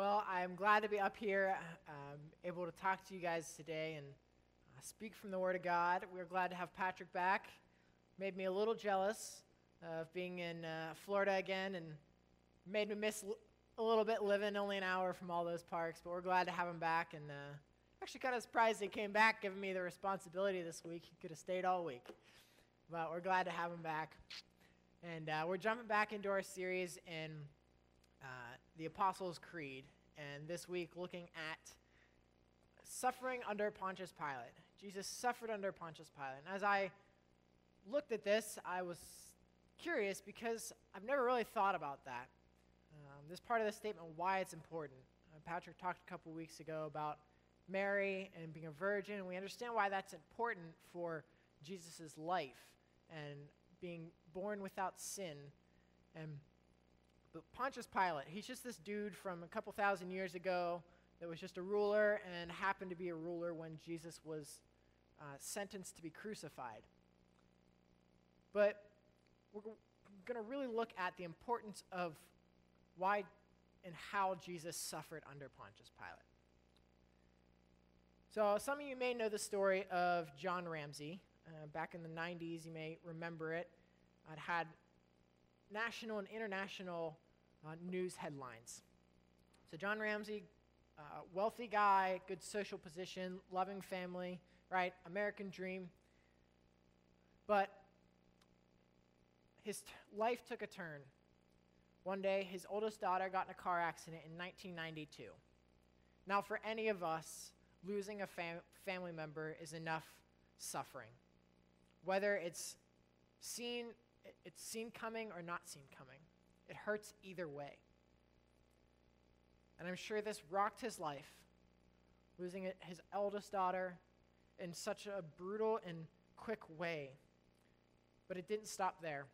Well, I'm glad to be up here, um, able to talk to you guys today and uh, speak from the Word of God. We're glad to have Patrick back. Made me a little jealous of being in uh, Florida again and made me miss l- a little bit living only an hour from all those parks, but we're glad to have him back. And uh, actually, kind of surprised he came back, giving me the responsibility this week. He could have stayed all week, but we're glad to have him back. And uh, we're jumping back into our series in uh, the Apostles' Creed, and this week looking at suffering under Pontius Pilate. Jesus suffered under Pontius Pilate. And as I looked at this, I was curious because I've never really thought about that. Um, this part of the statement, why it's important. Uh, Patrick talked a couple weeks ago about Mary and being a virgin, and we understand why that's important for Jesus' life and being born without sin. And but Pontius Pilate, he's just this dude from a couple thousand years ago that was just a ruler and happened to be a ruler when Jesus was uh, sentenced to be crucified. But we're going to really look at the importance of why and how Jesus suffered under Pontius Pilate. So, some of you may know the story of John Ramsey. Uh, back in the 90s, you may remember it. It had national and international uh, news headlines. So, John Ramsey, uh, wealthy guy, good social position, loving family, right? American dream. But his t- life took a turn. One day, his oldest daughter got in a car accident in 1992. Now, for any of us, losing a fam- family member is enough suffering. Whether it's seen, it's seen coming or not seen coming, it hurts either way. And I'm sure this rocked his life, losing his eldest daughter in such a brutal and quick way. But it didn't stop there.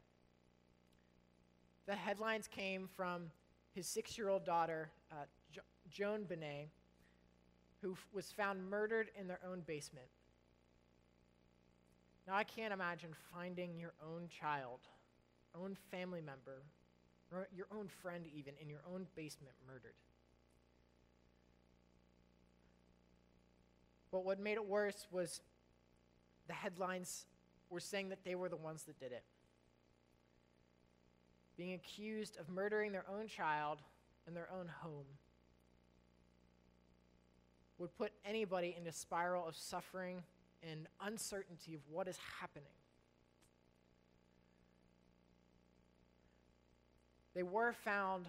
The headlines came from his six year old daughter, uh, jo- JonBenét, who f- was found murdered in their own basement. Now, I can't imagine finding your own child, own family member, your own friend, even, in your own basement murdered. But what made it worse was the headlines were saying that they were the ones that did it being accused of murdering their own child in their own home would put anybody in a spiral of suffering and uncertainty of what is happening. They were found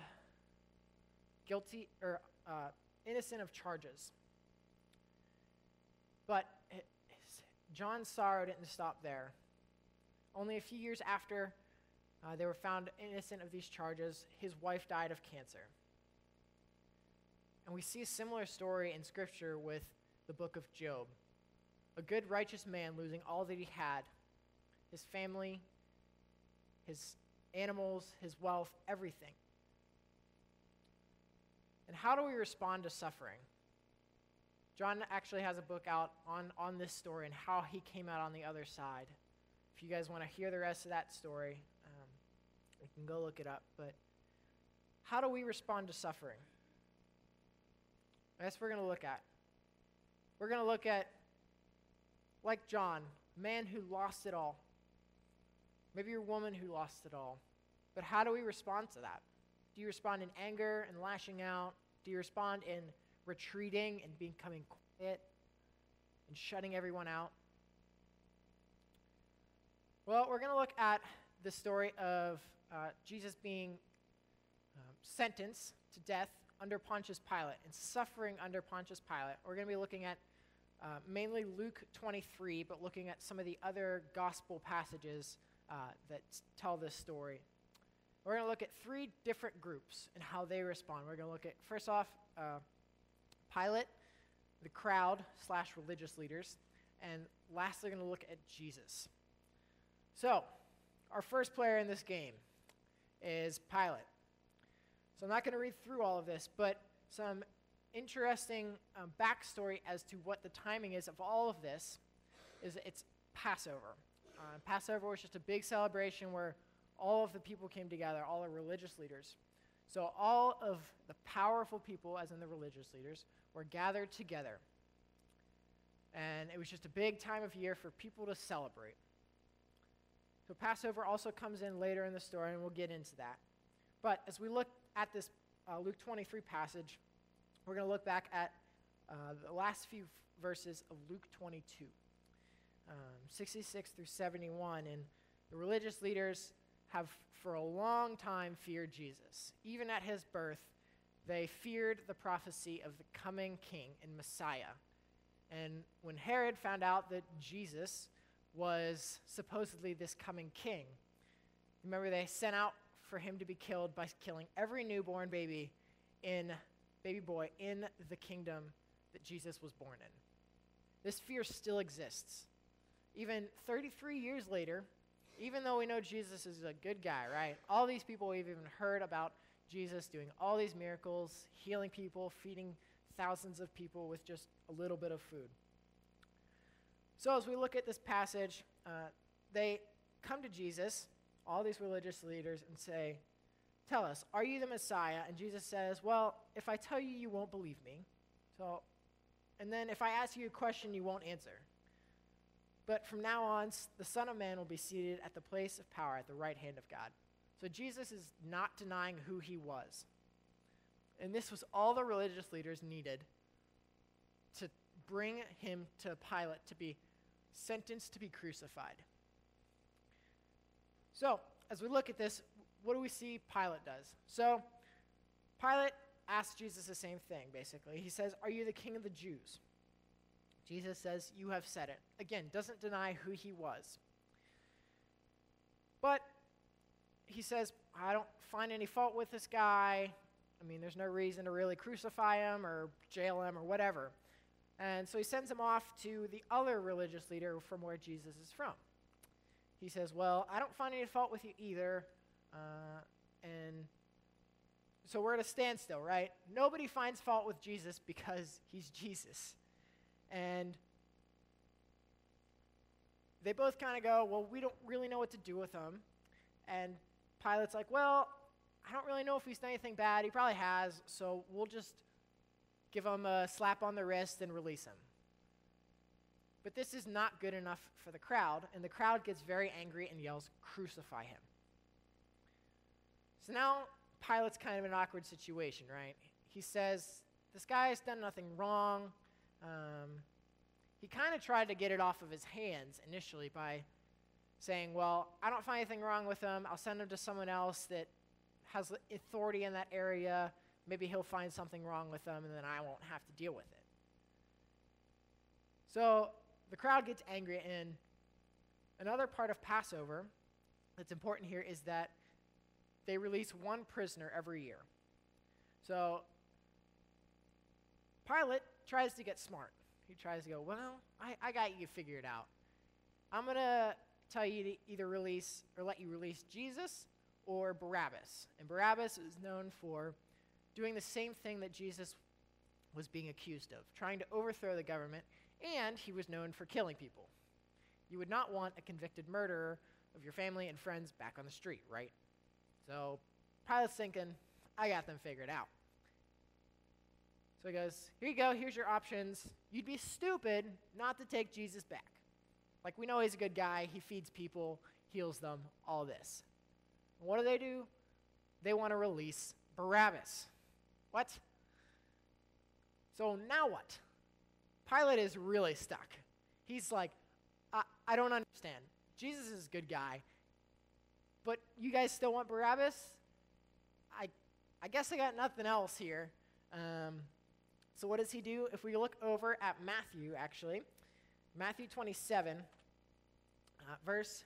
guilty or uh, innocent of charges. But John's sorrow didn't stop there. Only a few years after uh, they were found innocent of these charges. His wife died of cancer. And we see a similar story in Scripture with the book of Job. A good, righteous man losing all that he had his family, his animals, his wealth, everything. And how do we respond to suffering? John actually has a book out on, on this story and how he came out on the other side. If you guys want to hear the rest of that story, um, you can go look it up. But how do we respond to suffering? That's what we're going to look at. We're going to look at, like John, man who lost it all. Maybe you're a woman who lost it all. But how do we respond to that? Do you respond in anger and lashing out? Do you respond in retreating and becoming quiet and shutting everyone out? Well, we're going to look at the story of uh, Jesus being um, sentenced to death under Pontius Pilate and suffering under Pontius Pilate. We're going to be looking at uh, mainly Luke 23, but looking at some of the other gospel passages uh, that tell this story. We're going to look at three different groups and how they respond. We're going to look at, first off, uh, Pilate, the crowd slash religious leaders, and lastly, we're going to look at Jesus. So, our first player in this game is Pilate. So I'm not going to read through all of this, but some interesting um, backstory as to what the timing is of all of this is it's Passover. Uh, Passover was just a big celebration where all of the people came together, all the religious leaders. So all of the powerful people, as in the religious leaders, were gathered together. And it was just a big time of year for people to celebrate. So Passover also comes in later in the story, and we'll get into that. But as we look at this uh, Luke 23 passage, we're going to look back at uh, the last few verses of Luke 22, um, 66 through 71. And the religious leaders have for a long time feared Jesus. Even at his birth, they feared the prophecy of the coming king and Messiah. And when Herod found out that Jesus was supposedly this coming king, remember they sent out for him to be killed by killing every newborn baby in baby boy in the kingdom that Jesus was born in. This fear still exists. Even 33 years later, even though we know Jesus is a good guy, right? All these people we've even heard about Jesus doing all these miracles, healing people, feeding thousands of people with just a little bit of food. So, as we look at this passage, uh, they come to Jesus, all these religious leaders, and say, Tell us, are you the Messiah? And Jesus says, Well, if I tell you, you won't believe me. So, and then if I ask you a question, you won't answer. But from now on, the Son of Man will be seated at the place of power at the right hand of God. So Jesus is not denying who he was. And this was all the religious leaders needed to bring him to Pilate to be sentenced to be crucified. So, as we look at this, what do we see Pilate does? So, Pilate asks Jesus the same thing, basically. He says, Are you the king of the Jews? Jesus says, You have said it. Again, doesn't deny who he was. But he says, I don't find any fault with this guy. I mean, there's no reason to really crucify him or jail him or whatever. And so he sends him off to the other religious leader from where Jesus is from. He says, Well, I don't find any fault with you either. Uh, and so we're at a standstill, right? Nobody finds fault with Jesus because he's Jesus. And they both kind of go, Well, we don't really know what to do with him. And Pilate's like, Well, I don't really know if he's done anything bad. He probably has, so we'll just give him a slap on the wrist and release him. But this is not good enough for the crowd, and the crowd gets very angry and yells, Crucify him. So now Pilate's kind of an awkward situation, right? He says, This guy has done nothing wrong. Um, he kind of tried to get it off of his hands initially by saying, Well, I don't find anything wrong with him. I'll send him to someone else that has authority in that area. Maybe he'll find something wrong with them, and then I won't have to deal with it. So the crowd gets angry, and another part of Passover that's important here is that they release one prisoner every year. So Pilate tries to get smart. He tries to go, Well, I, I got you figured out. I'm going to tell you to either release or let you release Jesus or Barabbas. And Barabbas is known for doing the same thing that Jesus was being accused of, trying to overthrow the government, and he was known for killing people. You would not want a convicted murderer of your family and friends back on the street, right? So Pilate's thinking, I got them figured out. So he goes, Here you go, here's your options. You'd be stupid not to take Jesus back. Like, we know he's a good guy, he feeds people, heals them, all this. What do they do? They want to release Barabbas. What? So now what? Pilate is really stuck. He's like, I, I don't understand. Jesus is a good guy, but you guys still want Barabbas? I, I guess I got nothing else here. Um, so what does he do? If we look over at Matthew, actually, Matthew 27, uh, verse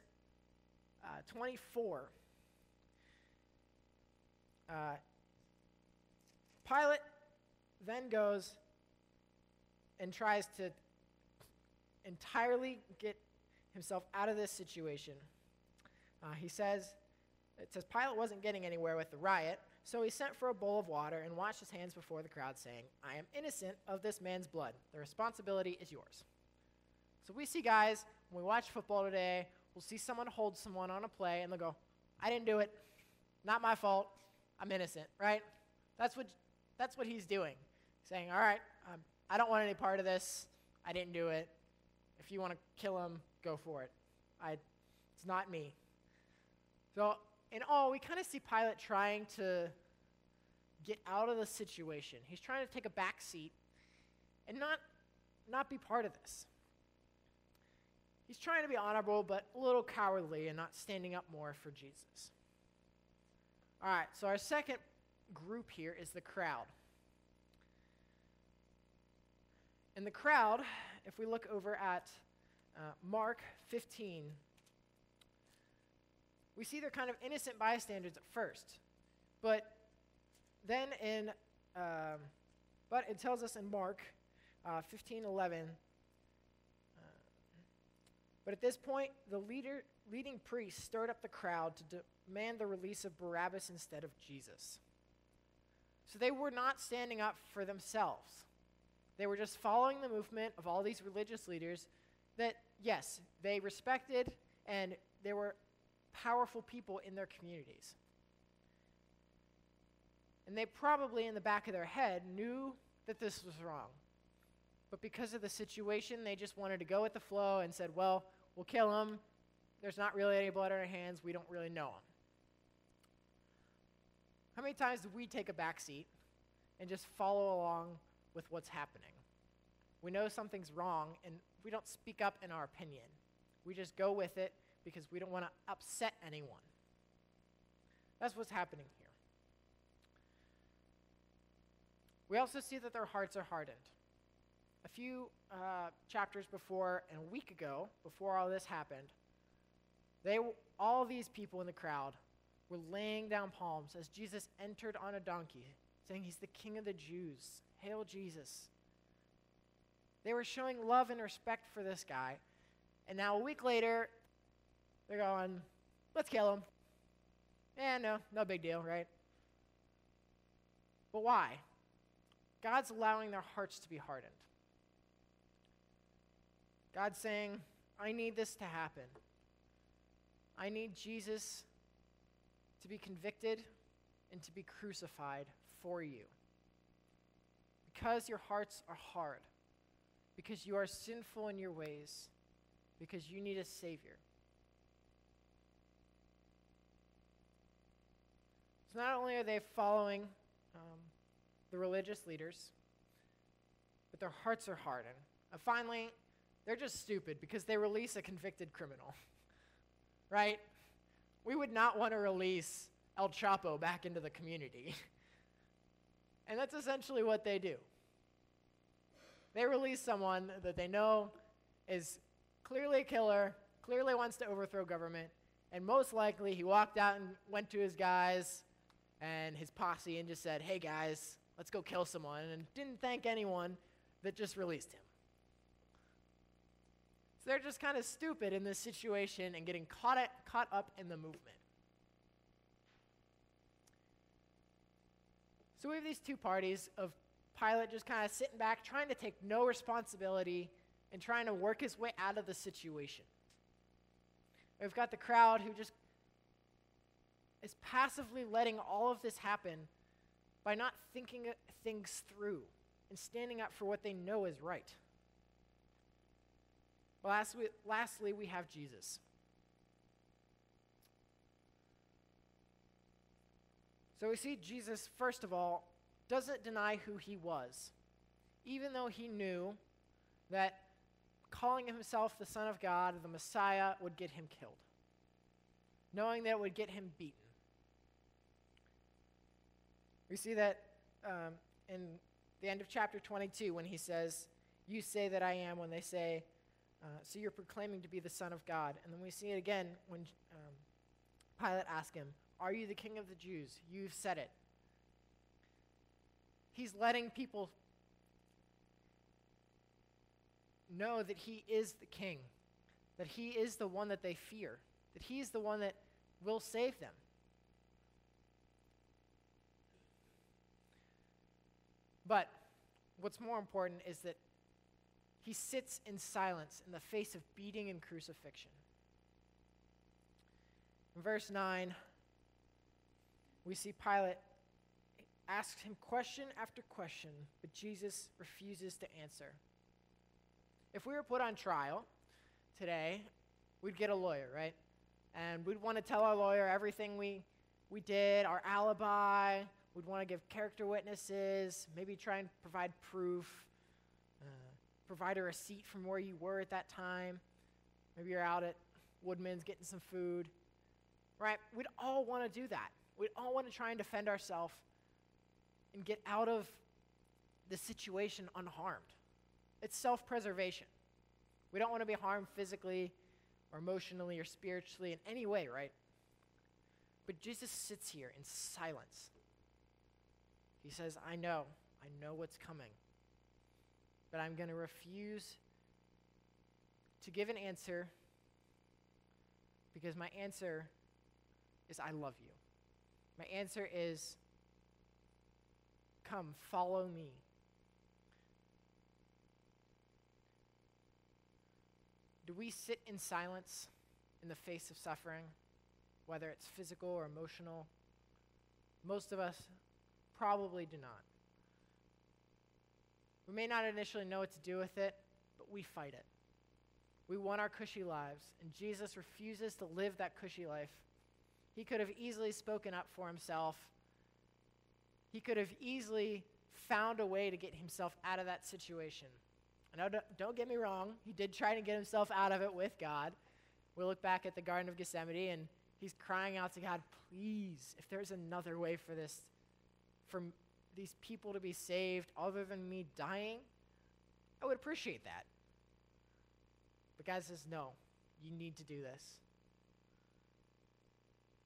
uh, 24. Uh, Pilate then goes and tries to entirely get himself out of this situation. Uh, he says, it says Pilate wasn't getting anywhere with the riot, so he sent for a bowl of water and washed his hands before the crowd, saying, I am innocent of this man's blood. The responsibility is yours. So we see guys, when we watch football today, we'll see someone hold someone on a play, and they'll go, I didn't do it. Not my fault. I'm innocent, right? That's what, that's what he's doing. Saying, all right, um, I don't want any part of this. I didn't do it. If you want to kill him, go for it. I, it's not me. So, in all, we kind of see Pilate trying to get out of the situation. He's trying to take a back seat and not, not be part of this. He's trying to be honorable, but a little cowardly and not standing up more for Jesus. All right, so our second group here is the crowd. In the crowd, if we look over at uh, Mark 15, we see they're kind of innocent bystanders at first. But then in, um, but it tells us in Mark uh, 15 11, uh, but at this point, the leader, leading priest stirred up the crowd to demand the release of Barabbas instead of Jesus. So they were not standing up for themselves. They were just following the movement of all these religious leaders that, yes, they respected and they were powerful people in their communities. And they probably, in the back of their head, knew that this was wrong. But because of the situation, they just wanted to go with the flow and said, well, we'll kill him. There's not really any blood on our hands. We don't really know him. How many times do we take a back seat and just follow along with what's happening? We know something's wrong and we don't speak up in our opinion. We just go with it because we don't want to upset anyone. That's what's happening here. We also see that their hearts are hardened. A few uh, chapters before, and a week ago, before all this happened, they, all these people in the crowd were laying down palms as Jesus entered on a donkey, saying, He's the King of the Jews. Hail Jesus. They were showing love and respect for this guy. And now, a week later, they're going, let's kill him. Yeah, no, no big deal, right? But why? God's allowing their hearts to be hardened. God's saying, I need this to happen. I need Jesus to be convicted and to be crucified for you. Because your hearts are hard, because you are sinful in your ways, because you need a Savior. So not only are they following um, the religious leaders, but their hearts are hardened. And finally, they're just stupid because they release a convicted criminal. right? We would not want to release El Chapo back into the community. and that's essentially what they do. They release someone that they know is clearly a killer, clearly wants to overthrow government, and most likely he walked out and went to his guys and his posse and just said, hey guys, let's go kill someone, and didn't thank anyone that just released him. So they're just kind of stupid in this situation and getting caught, at, caught up in the movement. So we have these two parties of Pilate just kind of sitting back, trying to take no responsibility and trying to work his way out of the situation. We've got the crowd who just is passively letting all of this happen by not thinking things through and standing up for what they know is right. Lastly, lastly we have Jesus. So we see Jesus, first of all, doesn't deny who he was, even though he knew that calling himself the Son of God, the Messiah, would get him killed, knowing that it would get him beaten. We see that um, in the end of chapter 22 when he says, You say that I am, when they say, uh, So you're proclaiming to be the Son of God. And then we see it again when um, Pilate asked him, Are you the King of the Jews? You've said it. He's letting people know that he is the king, that he is the one that they fear, that he is the one that will save them. But what's more important is that he sits in silence in the face of beating and crucifixion. In verse 9, we see Pilate asks him question after question, but Jesus refuses to answer. If we were put on trial today, we'd get a lawyer, right? And we'd want to tell our lawyer everything we, we did, our alibi. We'd want to give character witnesses, maybe try and provide proof, uh, provide a receipt from where you were at that time. Maybe you're out at Woodman's getting some food, right? We'd all want to do that. We'd all want to try and defend ourselves and get out of the situation unharmed. It's self preservation. We don't want to be harmed physically or emotionally or spiritually in any way, right? But Jesus sits here in silence. He says, I know, I know what's coming, but I'm going to refuse to give an answer because my answer is, I love you. My answer is, come, follow me. Do we sit in silence in the face of suffering, whether it's physical or emotional? Most of us probably do not. We may not initially know what to do with it, but we fight it. We want our cushy lives, and Jesus refuses to live that cushy life. He could have easily spoken up for himself. He could have easily found a way to get himself out of that situation. Now, don't get me wrong, he did try to get himself out of it with God. We look back at the Garden of Gethsemane, and he's crying out to God, please, if there's another way for this, for these people to be saved other than me dying, I would appreciate that. But God says, no, you need to do this.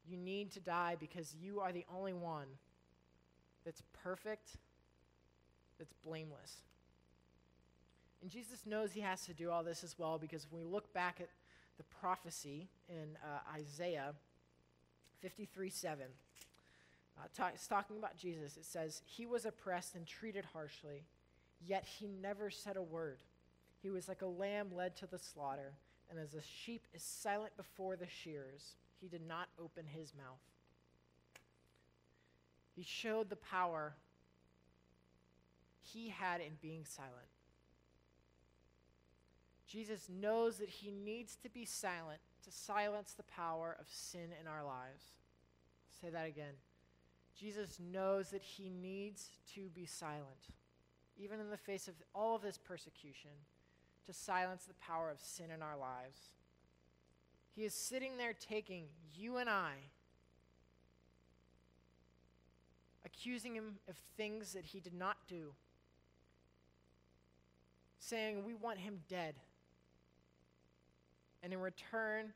You need to die because you are the only one that's perfect, that's blameless. And Jesus knows he has to do all this as well because when we look back at the prophecy in uh, Isaiah 53 7, uh, it's talking about Jesus. It says, He was oppressed and treated harshly, yet he never said a word. He was like a lamb led to the slaughter, and as a sheep is silent before the shears, he did not open his mouth. He showed the power he had in being silent. Jesus knows that he needs to be silent to silence the power of sin in our lives. I'll say that again. Jesus knows that he needs to be silent, even in the face of all of this persecution to silence the power of sin in our lives. He is sitting there taking you and I, accusing him of things that he did not do, saying, We want him dead. And in return,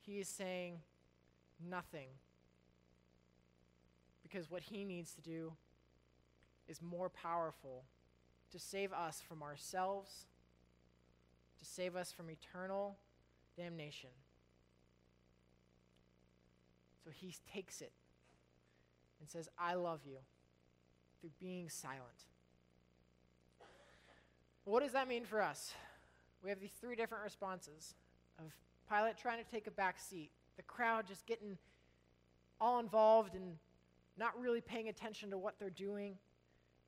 he is saying nothing. Because what he needs to do is more powerful to save us from ourselves to save us from eternal damnation. So he takes it and says, I love you through being silent. What does that mean for us? We have these three different responses of Pilate trying to take a back seat, the crowd just getting all involved and not really paying attention to what they're doing,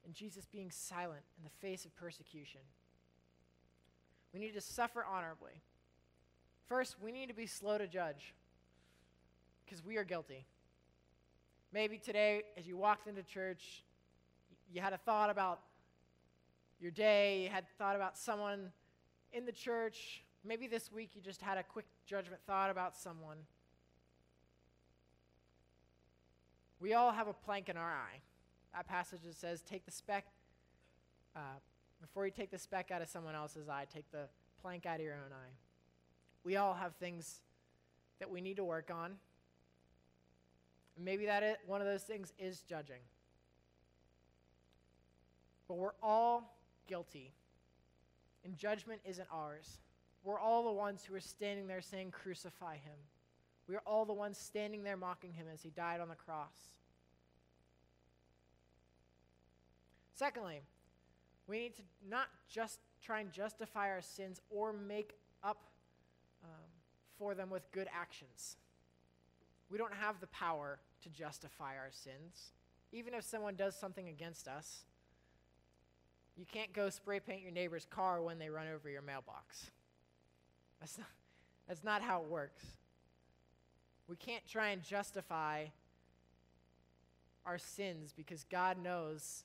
and Jesus being silent in the face of persecution. We need to suffer honorably. First, we need to be slow to judge because we are guilty. Maybe today, as you walked into church, you had a thought about your day, you had thought about someone in the church. Maybe this week you just had a quick judgment thought about someone. We all have a plank in our eye. That passage that says, Take the speck, uh, before you take the speck out of someone else's eye, take the plank out of your own eye. We all have things that we need to work on. Maybe that is, one of those things is judging. But we're all guilty. And judgment isn't ours. We're all the ones who are standing there saying, Crucify him. We are all the ones standing there mocking him as he died on the cross. Secondly, we need to not just try and justify our sins or make up um, for them with good actions. We don't have the power to justify our sins. even if someone does something against us, you can't go spray paint your neighbor's car when they run over your mailbox. That's not, that's not how it works. We can't try and justify our sins because God knows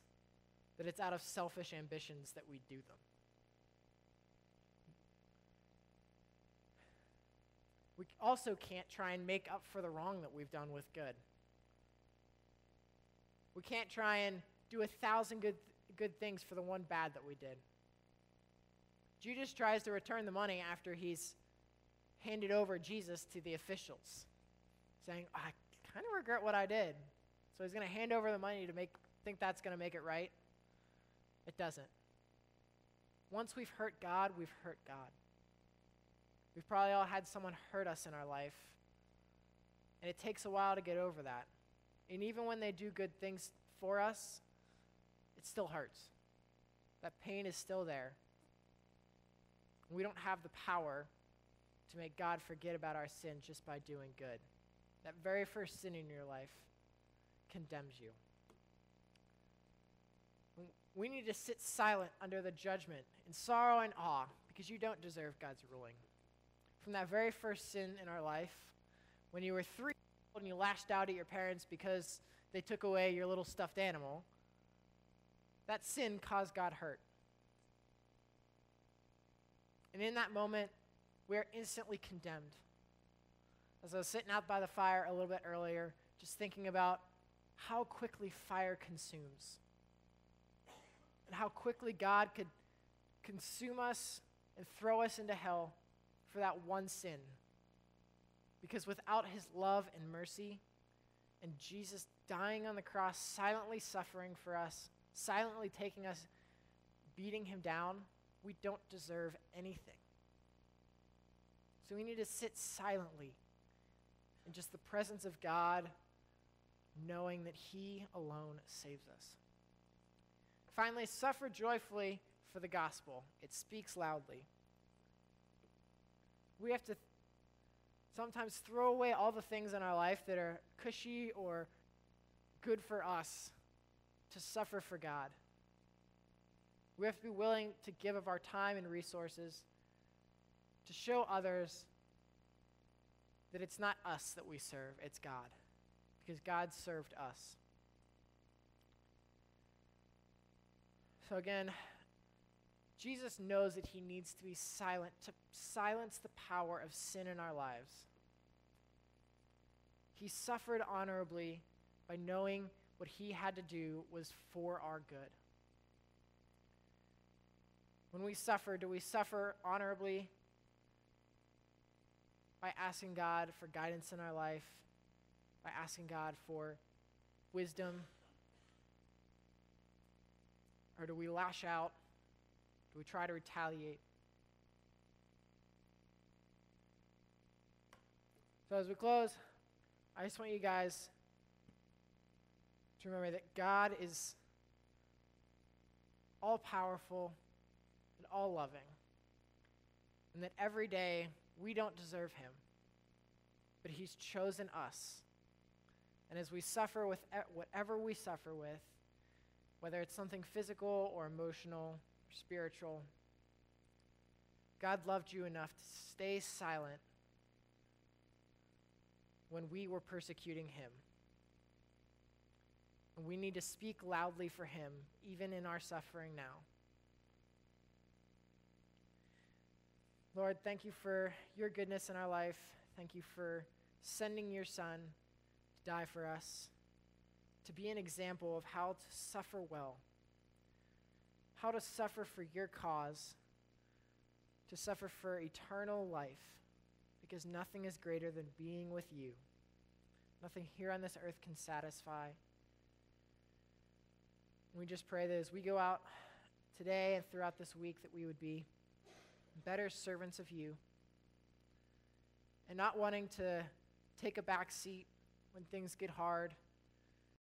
that it's out of selfish ambitions that we do them. We also can't try and make up for the wrong that we've done with good. We can't try and do a thousand good, good things for the one bad that we did. Judas tries to return the money after he's handed over Jesus to the officials, saying, I kind of regret what I did. So he's going to hand over the money to make think that's going to make it right. It doesn't. Once we've hurt God, we've hurt God. We've probably all had someone hurt us in our life, and it takes a while to get over that. And even when they do good things for us, it still hurts. That pain is still there. We don't have the power to make God forget about our sin just by doing good. That very first sin in your life condemns you. We need to sit silent under the judgment in sorrow and awe because you don't deserve God's ruling. From that very first sin in our life, when you were three and you lashed out at your parents because they took away your little stuffed animal, that sin caused God hurt. And in that moment, we are instantly condemned. As I was sitting out by the fire a little bit earlier, just thinking about how quickly fire consumes and how quickly God could consume us and throw us into hell for that one sin. Because without his love and mercy, and Jesus dying on the cross, silently suffering for us, silently taking us, beating him down, we don't deserve anything. So we need to sit silently in just the presence of God, knowing that he alone saves us. Finally, suffer joyfully for the gospel. It speaks loudly. We have to sometimes throw away all the things in our life that are cushy or good for us to suffer for God. We have to be willing to give of our time and resources to show others that it's not us that we serve, it's God. Because God served us. So, again, Jesus knows that he needs to be silent to silence the power of sin in our lives. He suffered honorably by knowing what he had to do was for our good. When we suffer, do we suffer honorably by asking God for guidance in our life, by asking God for wisdom or do we lash out? Do we try to retaliate? So, as we close, I just want you guys to remember that God is all powerful and all loving, and that every day we don't deserve Him, but He's chosen us. And as we suffer with whatever we suffer with, whether it's something physical or emotional or spiritual. God loved you enough to stay silent when we were persecuting him. And we need to speak loudly for him, even in our suffering now. Lord, thank you for your goodness in our life. Thank you for sending your son to die for us to be an example of how to suffer well, how to suffer for your cause, to suffer for eternal life, because nothing is greater than being with you. Nothing here on this earth can satisfy. We just pray that as we go out today and throughout this week, that we would be better servants of you and not wanting to take a back seat when things get hard